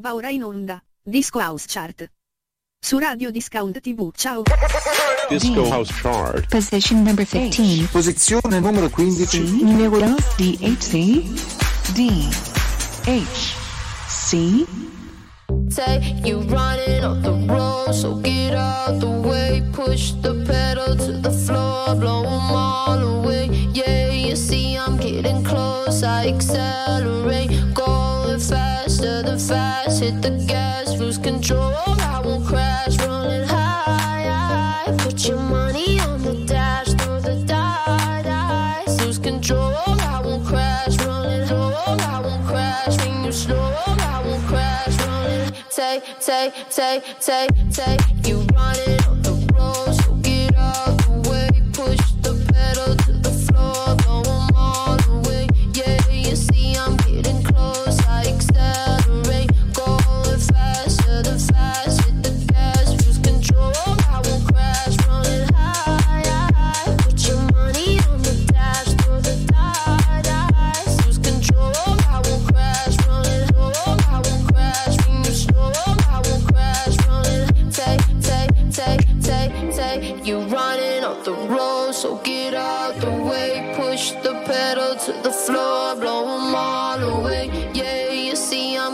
Va ora in onda, Disco House Chart. Su Radio Discount TV, ciao. Disco. House Chart. Position number 15. Posizione numero 15. Numéro DHC. D. H. C. Take you running off the road, so get out the way. Push the pedal to the floor, blow all away. Yeah, you see, I'm getting close. I accelerate, going faster than fast. Hit the gas, lose control. I won't crash, running high. high. Put your money on the dash, throw the die, dice. Lose control, I won't crash, running low. I won't crash when you slow. I won't crash, running. Take, take, take, take, take. You running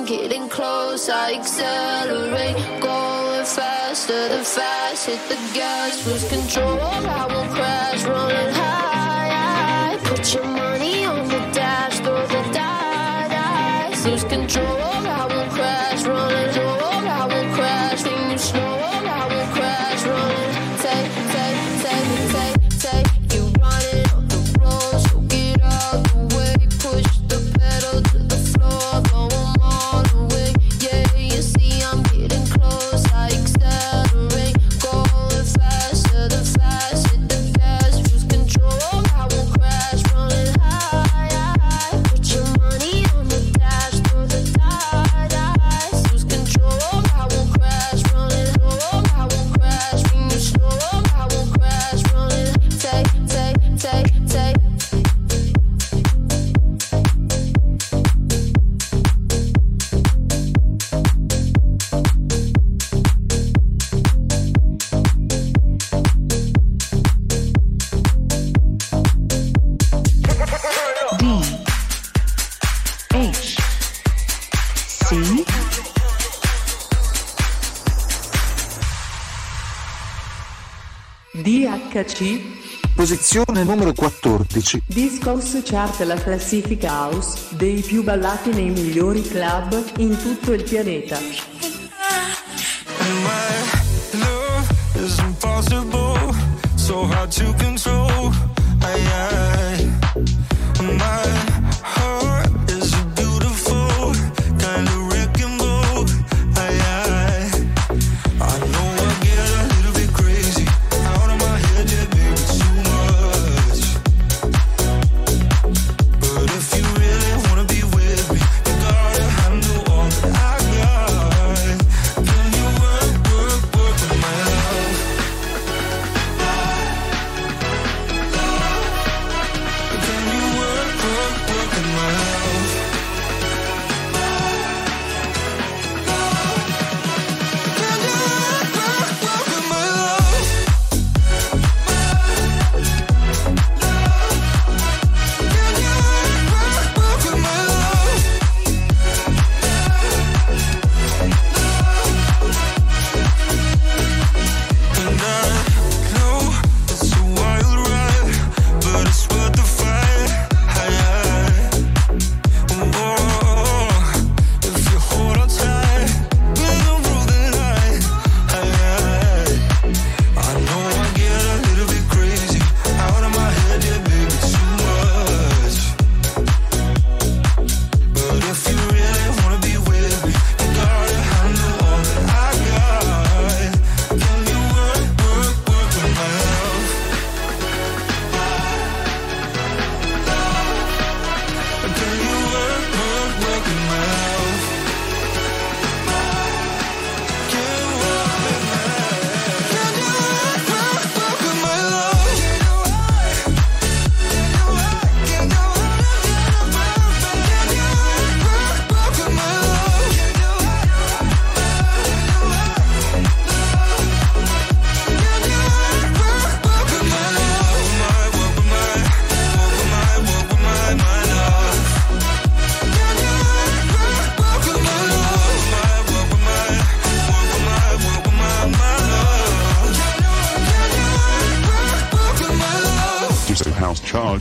getting close. I accelerate, going faster than fast. Hit the gas, lose control. I won't crash, running high. Put your money on the dash, throw the dice. Lose control. Posizione numero 14. Discos Chart la classifica house dei più ballati nei migliori club in tutto il pianeta. love is impossible, so hard to control.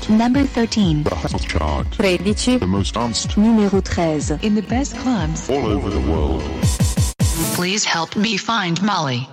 Chart. Number 13. The house chart. 13. The most danced Numéro 13. In the best clubs. all over the world. Please help me find Molly.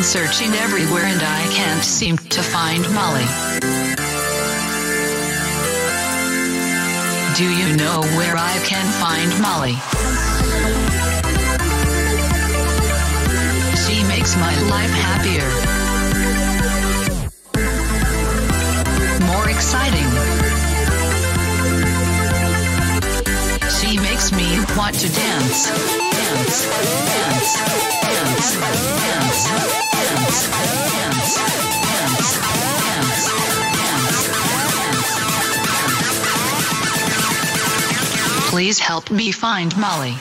Been searching everywhere and I can't seem to find Molly. Do you know where I can find Molly? She makes my life happier. More exciting. Makes me want to dance, dance, dance, dance, dance, dance, dance, dance, dance, dance. Please help me find Molly.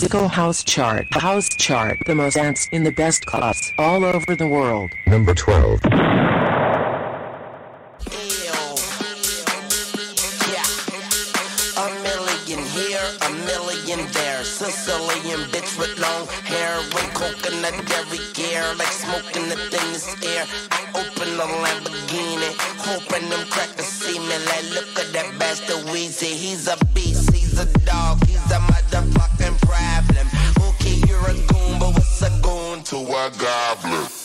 Disco House Chart. The House Chart. The most ants in the best class all over the world. Number 12. A million here, a million there. Sicilian bitch with long hair and coconut every gear, like smoking the thing is air. I open the Lamborghini, hoping them crackers see me. Like, look at that bastard Weezy. He's a beast, he's a dog, he's a motherfucking I go a gobbler.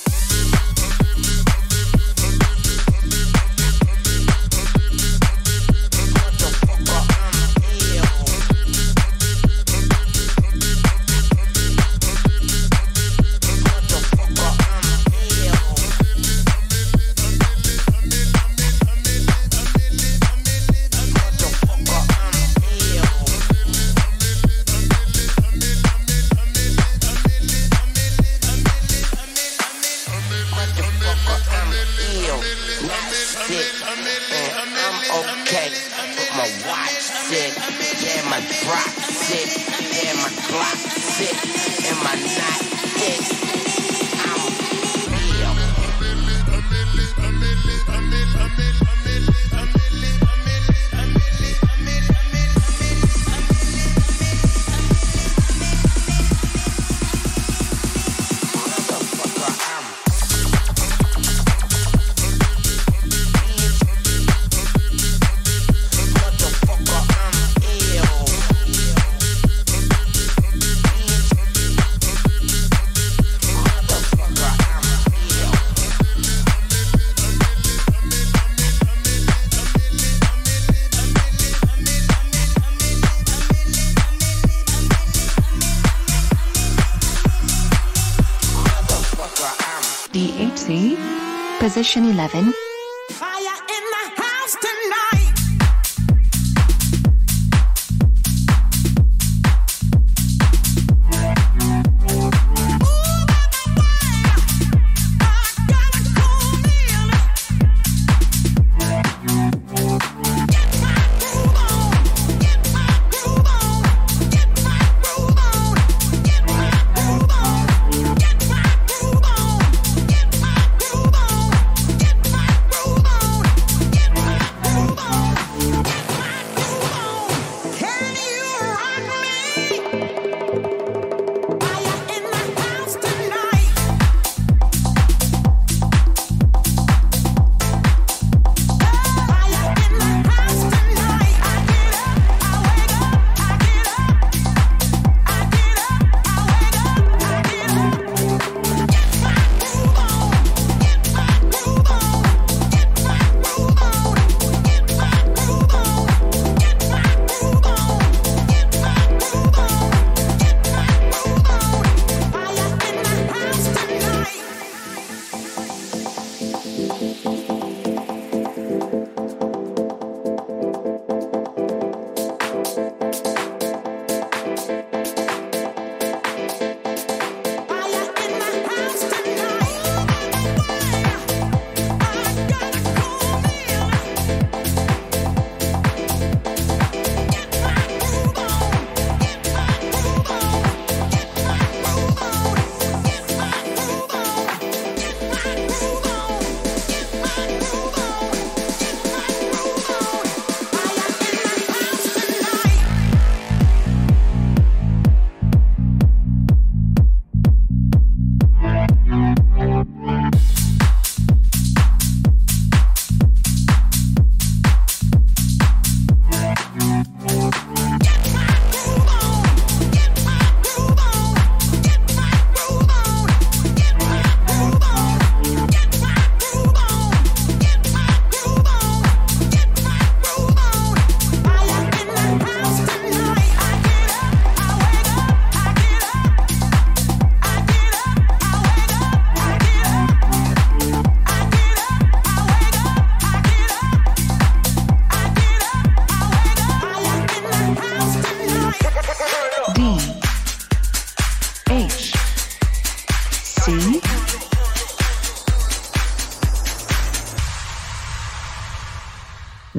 Station 11,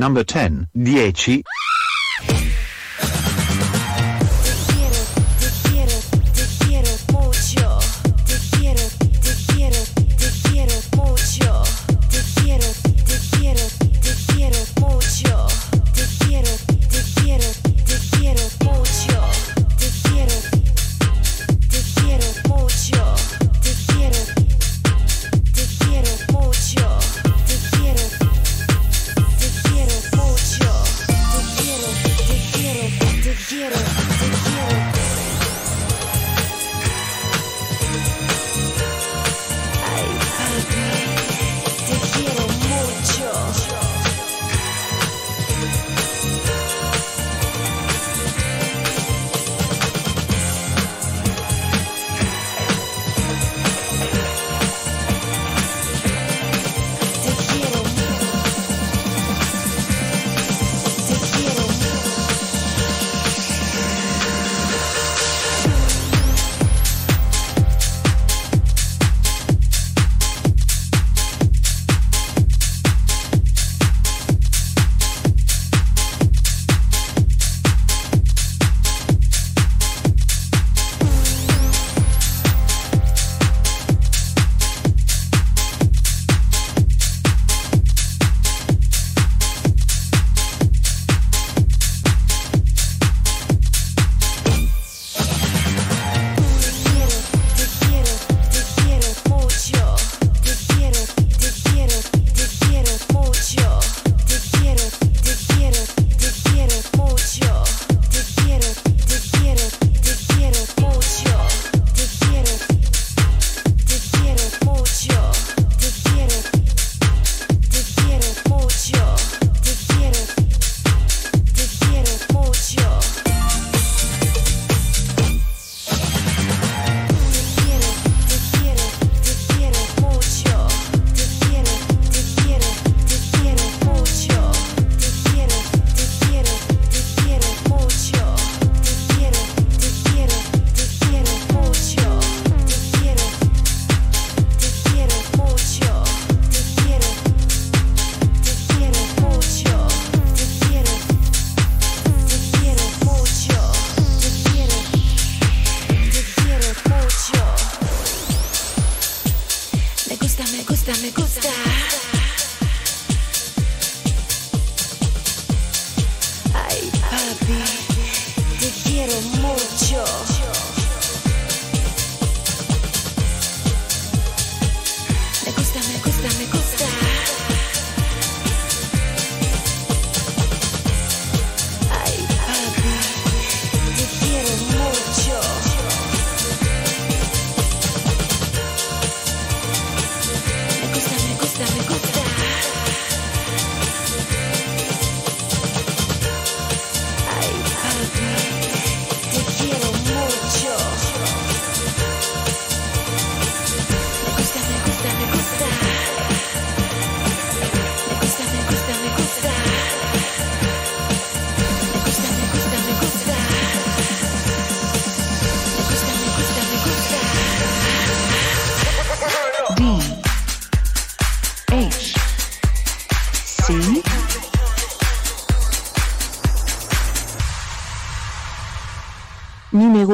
Number 10. 10.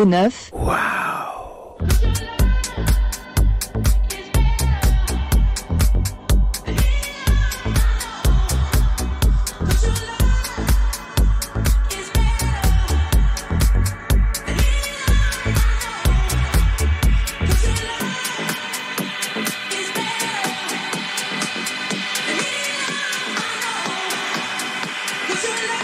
Numéro 9. It's better.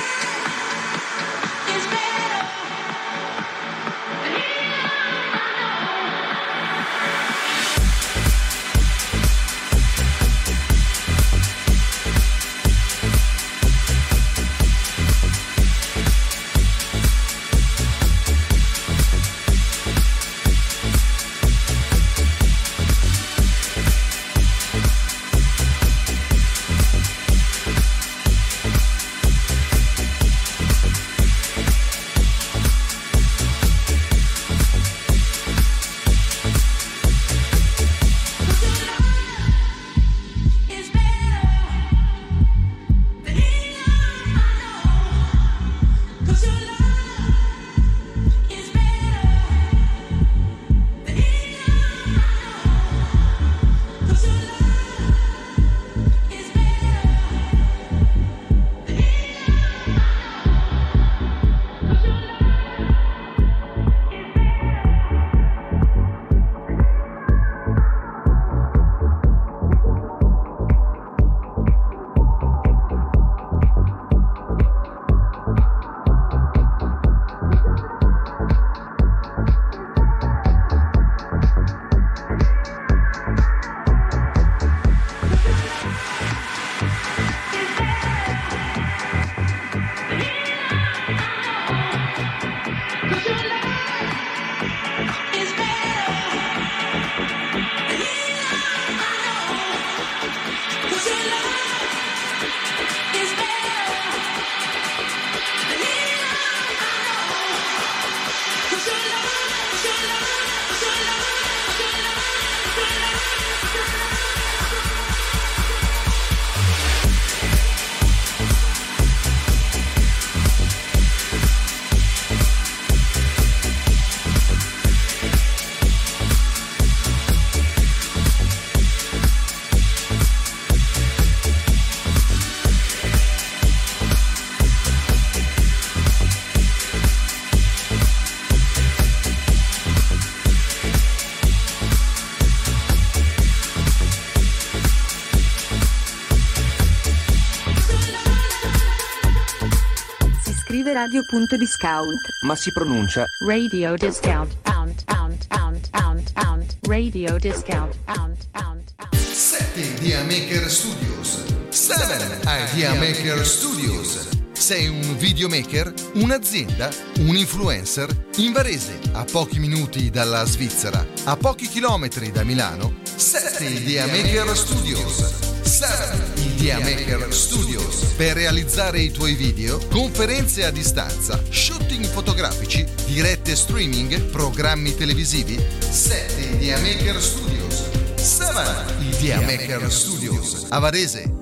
Radio.discount. Ma si pronuncia Radio discount. Pound, pound, pound, pound, pound. Radio discount. Pound, pound, pound. 7 Idea Maker Studios. 7 Idea Maker Studios. Sei un videomaker, un'azienda, un influencer? In Varese, a pochi minuti dalla Svizzera, a pochi chilometri da Milano, 7 Idea Maker Studios. 7 Idea Maker Studios. Per realizzare i tuoi video, conferenze a distanza, shooting fotografici, dirette streaming, programmi televisivi, 7 Idea Maker Studios. 7 Idea Maker Studios. A Varese.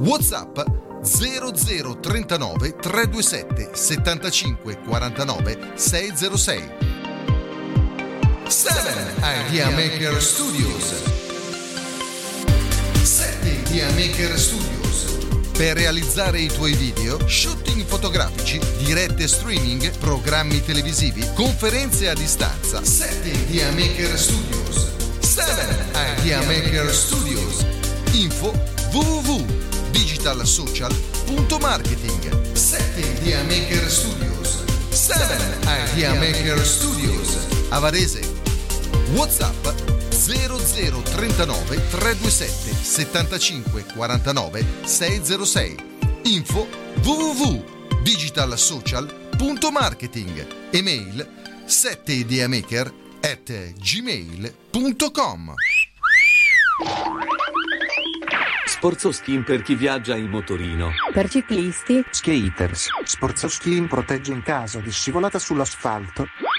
WhatsApp 0039 327 75 49 606 7 Idea Maker Studios 7 Idea Maker Studios. Per realizzare i tuoi video, shooting fotografici, dirette streaming, programmi televisivi, conferenze a distanza. 7 Idea Maker Studios. 7 Idea Maker Studios. Info www.digitalsocial.marketing 7 Idea Maker Studios. 7 Idea Maker Studios. A Varese Whatsapp 0039 327 75 49 606 Info www.digitalsocial.marketing Email 7ideamaker at gmail.com Sporzo Skin per chi viaggia in motorino. Per ciclisti, skaters. Sportsoskin protegge in caso di scivolata sull'asfalto.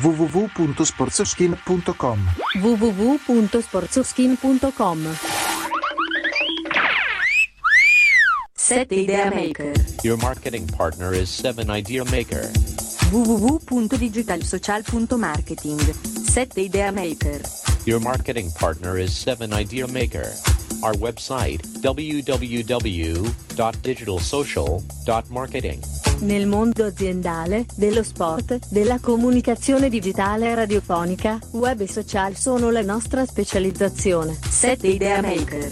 www.sportsoskin.com www.sportsoskin.com. 7 Idea Maker. Your marketing partner is 7 Idea Maker. www.digitalsocial.marketing 7 Idea Maker. Your marketing partner is 7 Idea Maker. Our website www.digitalsocial.marketing. Nel mondo aziendale, dello sport, della comunicazione digitale e radiofonica, web e social sono la nostra specializzazione. 7 Idea Maker.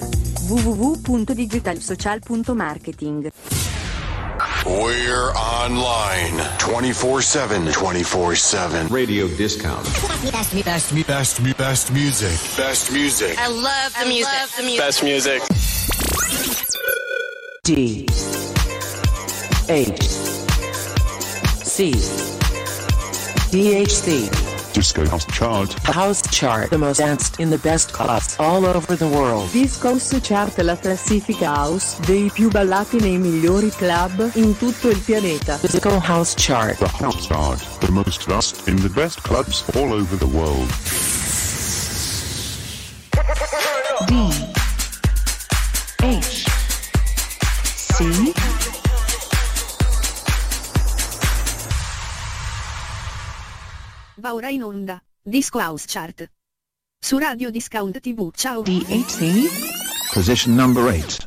www.digitalsocial.marketing We're online 24 7. 24 7. Radio discount. Best, best, best, best music. Best music. I love the music. Love the music. Best music. D H C DHC Disco House Chart. The House Chart, the most danced in the best clubs all over the world. Disco House Chart la classifica house dei più ballati nei migliori club in tutto il pianeta. Disco House Chart. The House Chart. The most dust in the best clubs all over the world. Va ora in onda. Disco House Chart. Su Radio Discount TV. Ciao. DHC Position number 8.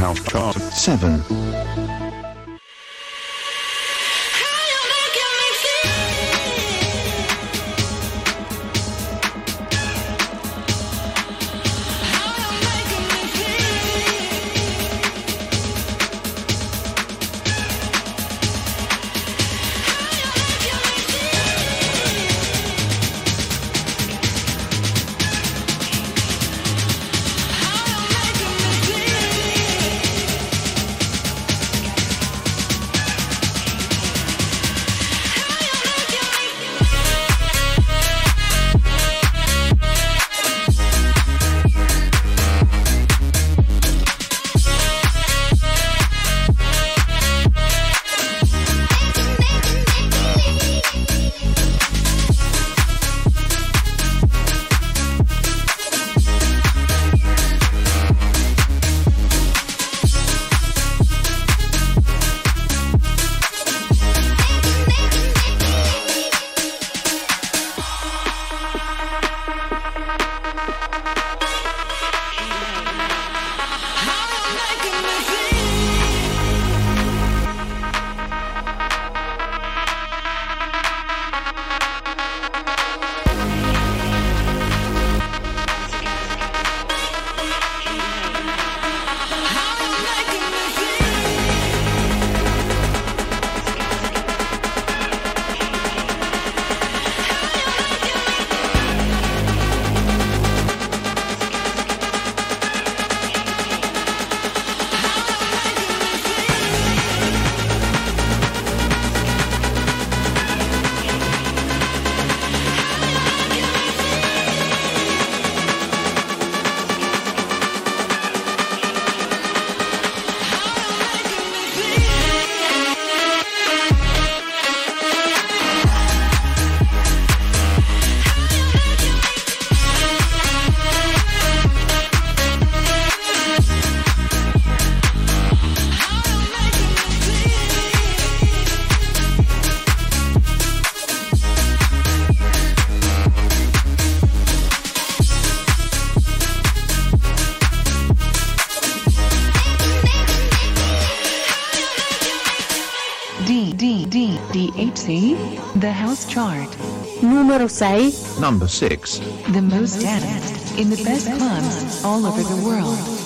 House Chart 7. House Chart Numero 6. Number 6. The most danced in the best clubs all over the world.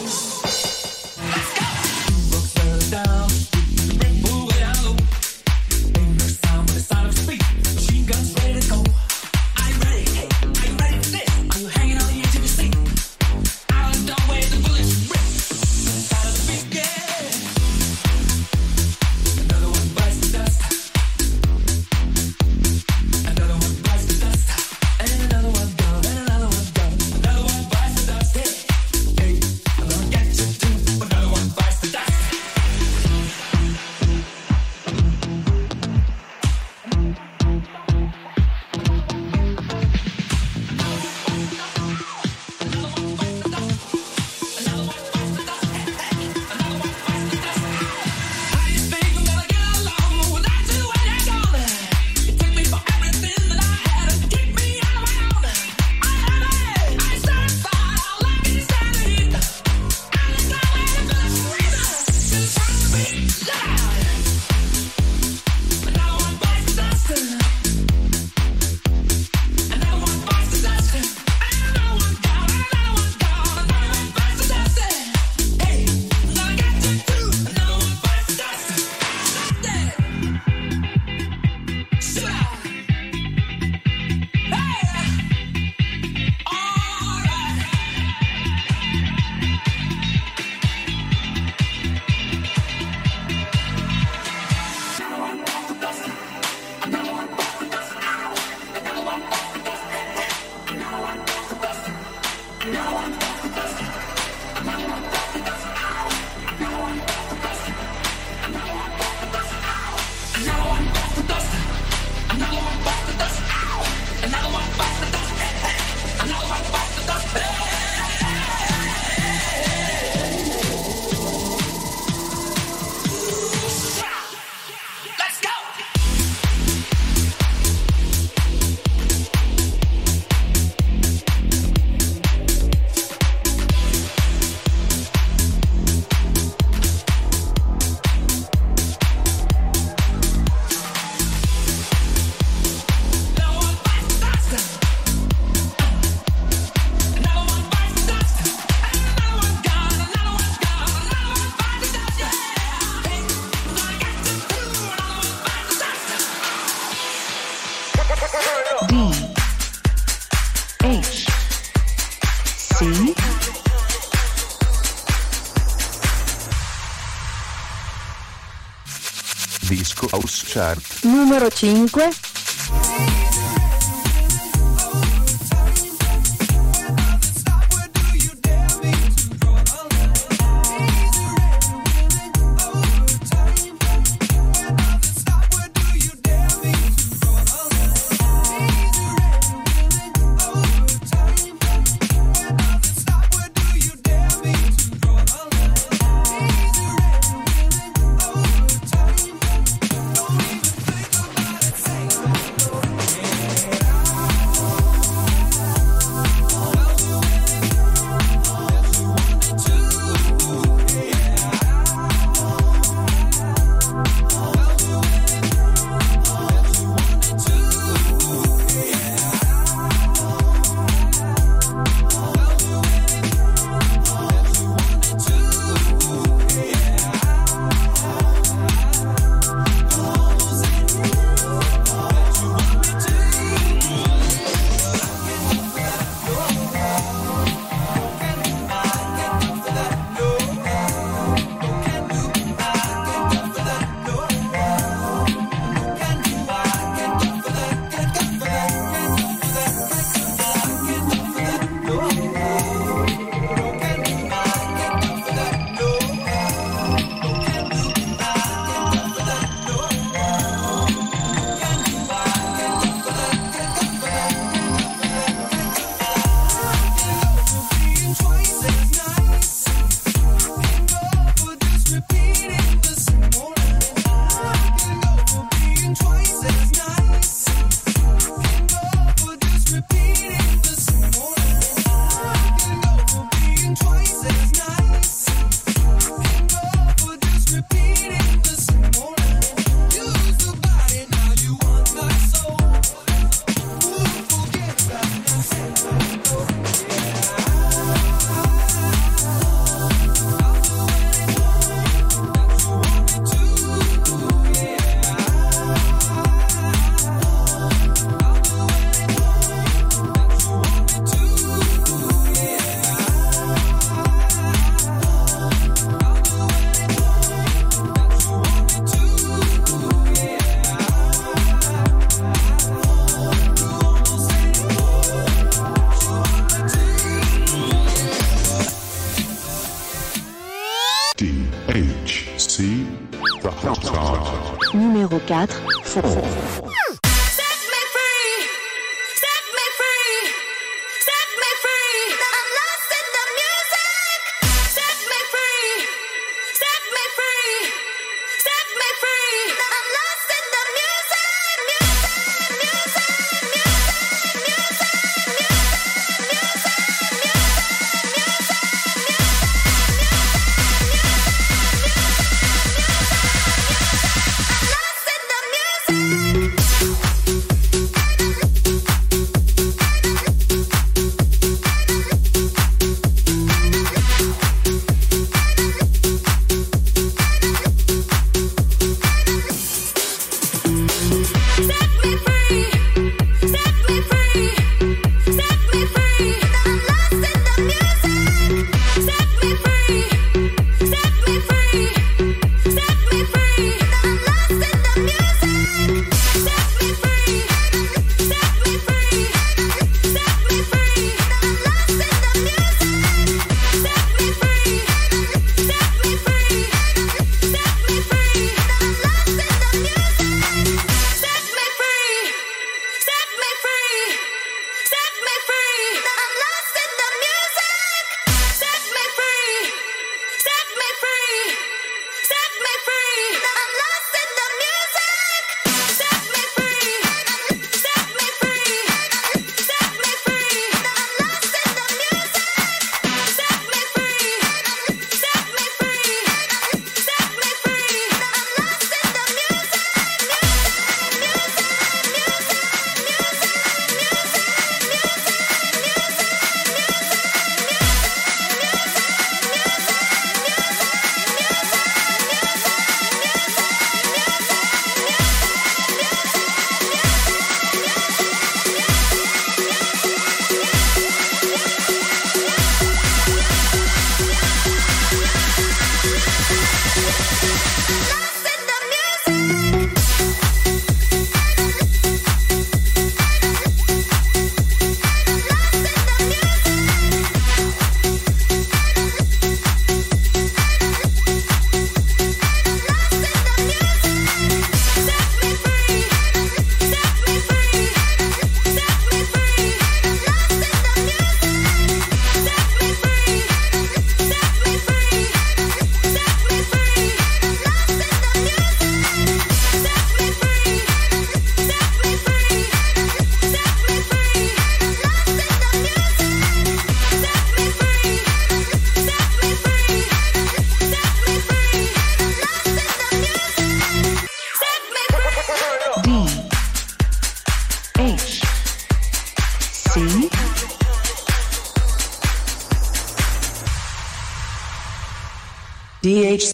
numero 5 Numero 5? D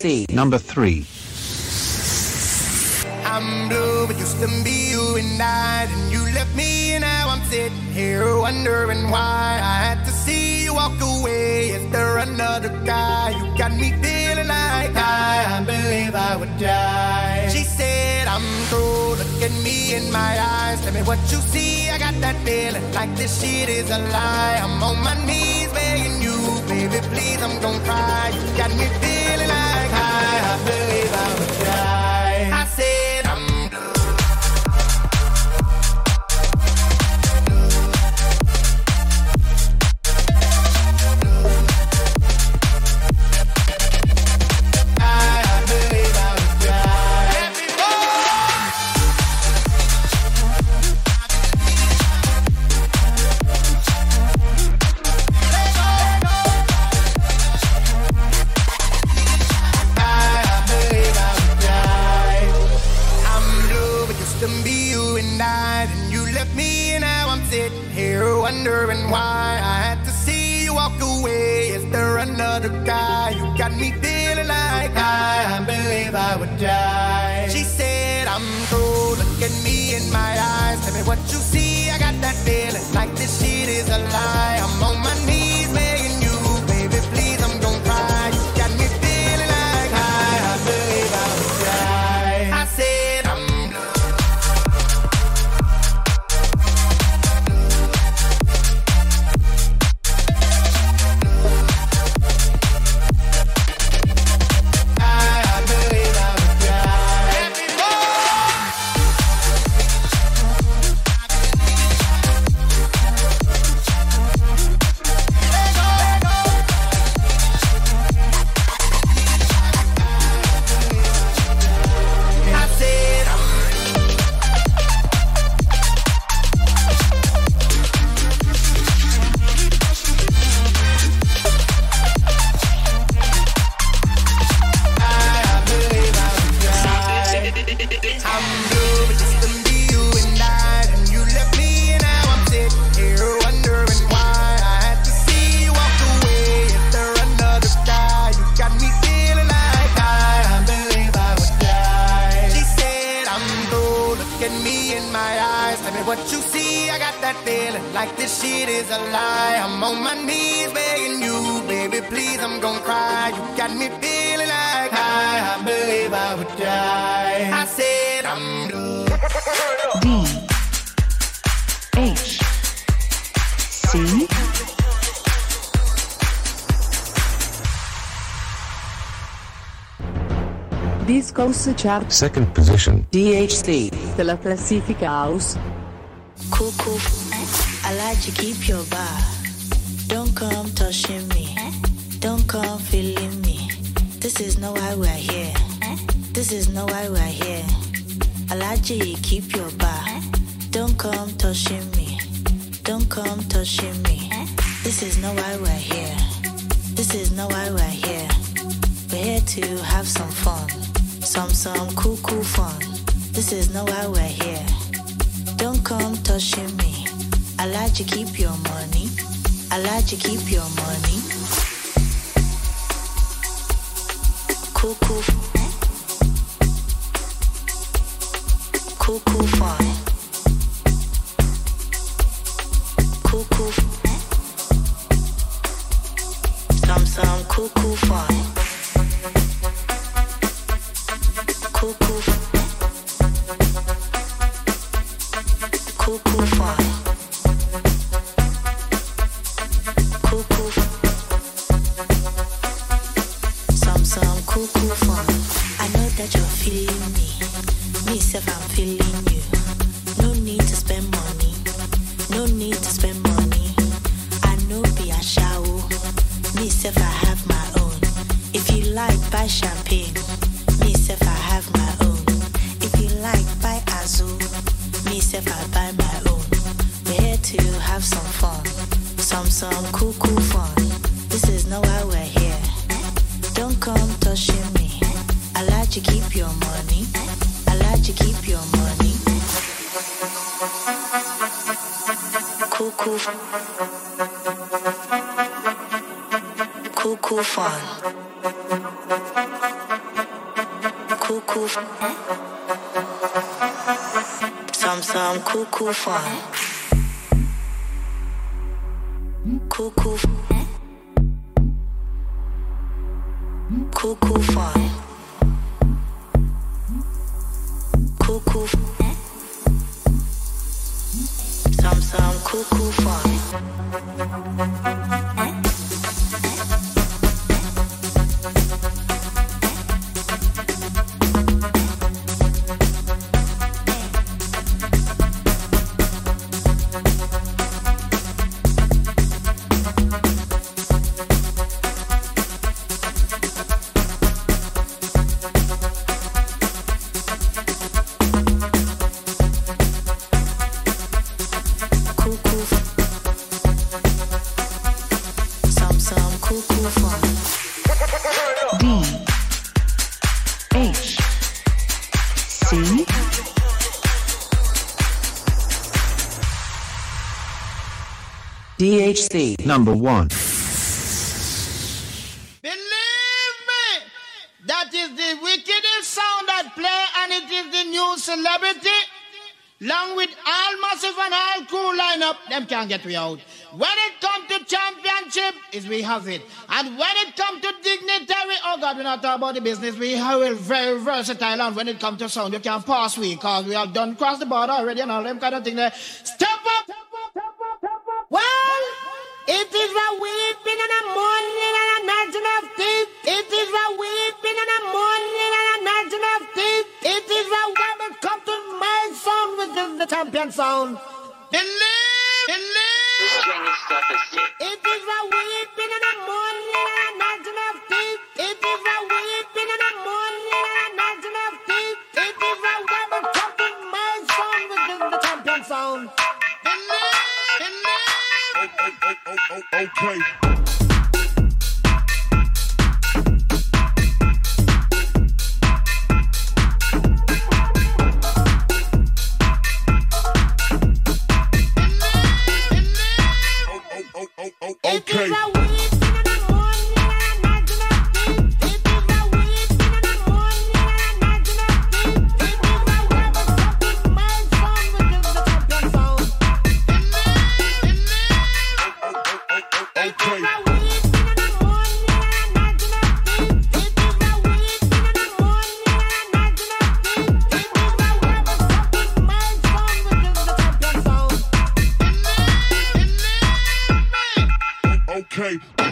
DHC. Number 3. I'm blue, but used to be you and I. Then you left me, and now I'm sitting here wondering why I had to see you walk away. Is there another guy? You got me feeling like I, I believe I would die. She said, I'm through. Look at me in my eyes. Tell me what you see. I got that feeling like this shit is a lie. I'm on my knees begging you, baby, please. I'm gonna cry. You got me feeling Chart Second position. DHC. della classifica House. Cuckoo, eh? I like to keep your bar. Don't come touching me. Eh? Don't come feeling me. This is not why we're here. Eh? This is not why we're here. I like to keep your bar. Don't come touching me. Don't come touching me. This is not why we're here. This is not why we're here. We're here to have some fun. Some, some cool, cool fun. This is not why we're here. Don't come touching me. I like to keep your money. I like to keep your money. Cool, eh? cool. Cool, cool fun. Your money. I like to keep your money. Cool, cool. Cool, cool DHC Number 1. Believe me, that is the wickedest sound that play, and it is the new celebrity. Along with all massive and all cool lineup, them can't get we out. When it come to championship, is we have it. And when it come to dignitary, oh God, we not talk about the business. We have it very versatile. And when it come to sound, you can't pass we, cause we have done cross the border already and all them kind of thing there. Step up! Well, it is a weeping and a mourning and a gnashing of teeth. It is a weeping and a mourning and a gnashing of teeth. It is a when it comes to my which is the champion sound. Believe, believe. This Chinese stuff is sick. It is a weeping and a mourning and a gnashing Oh, oh, oh, okay. Okay. Okay. Okay.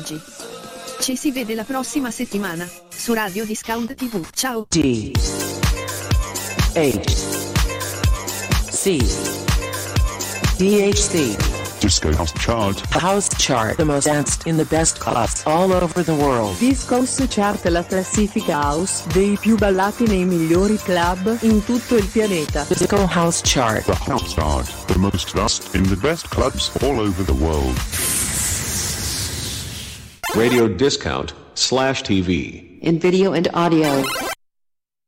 Oggi. Ci si vede la prossima settimana, su Radio Discount TV. Ciao! D H C DHC Disco House Chart. The House Chart, the most danced in the best clubs all over the world. Disco House Chart la classifica house dei più ballati nei migliori club in tutto il pianeta. Disco House Chart. The House Chart. The most dust in the best clubs all over the world. Radio discount slash TV. In video and audio.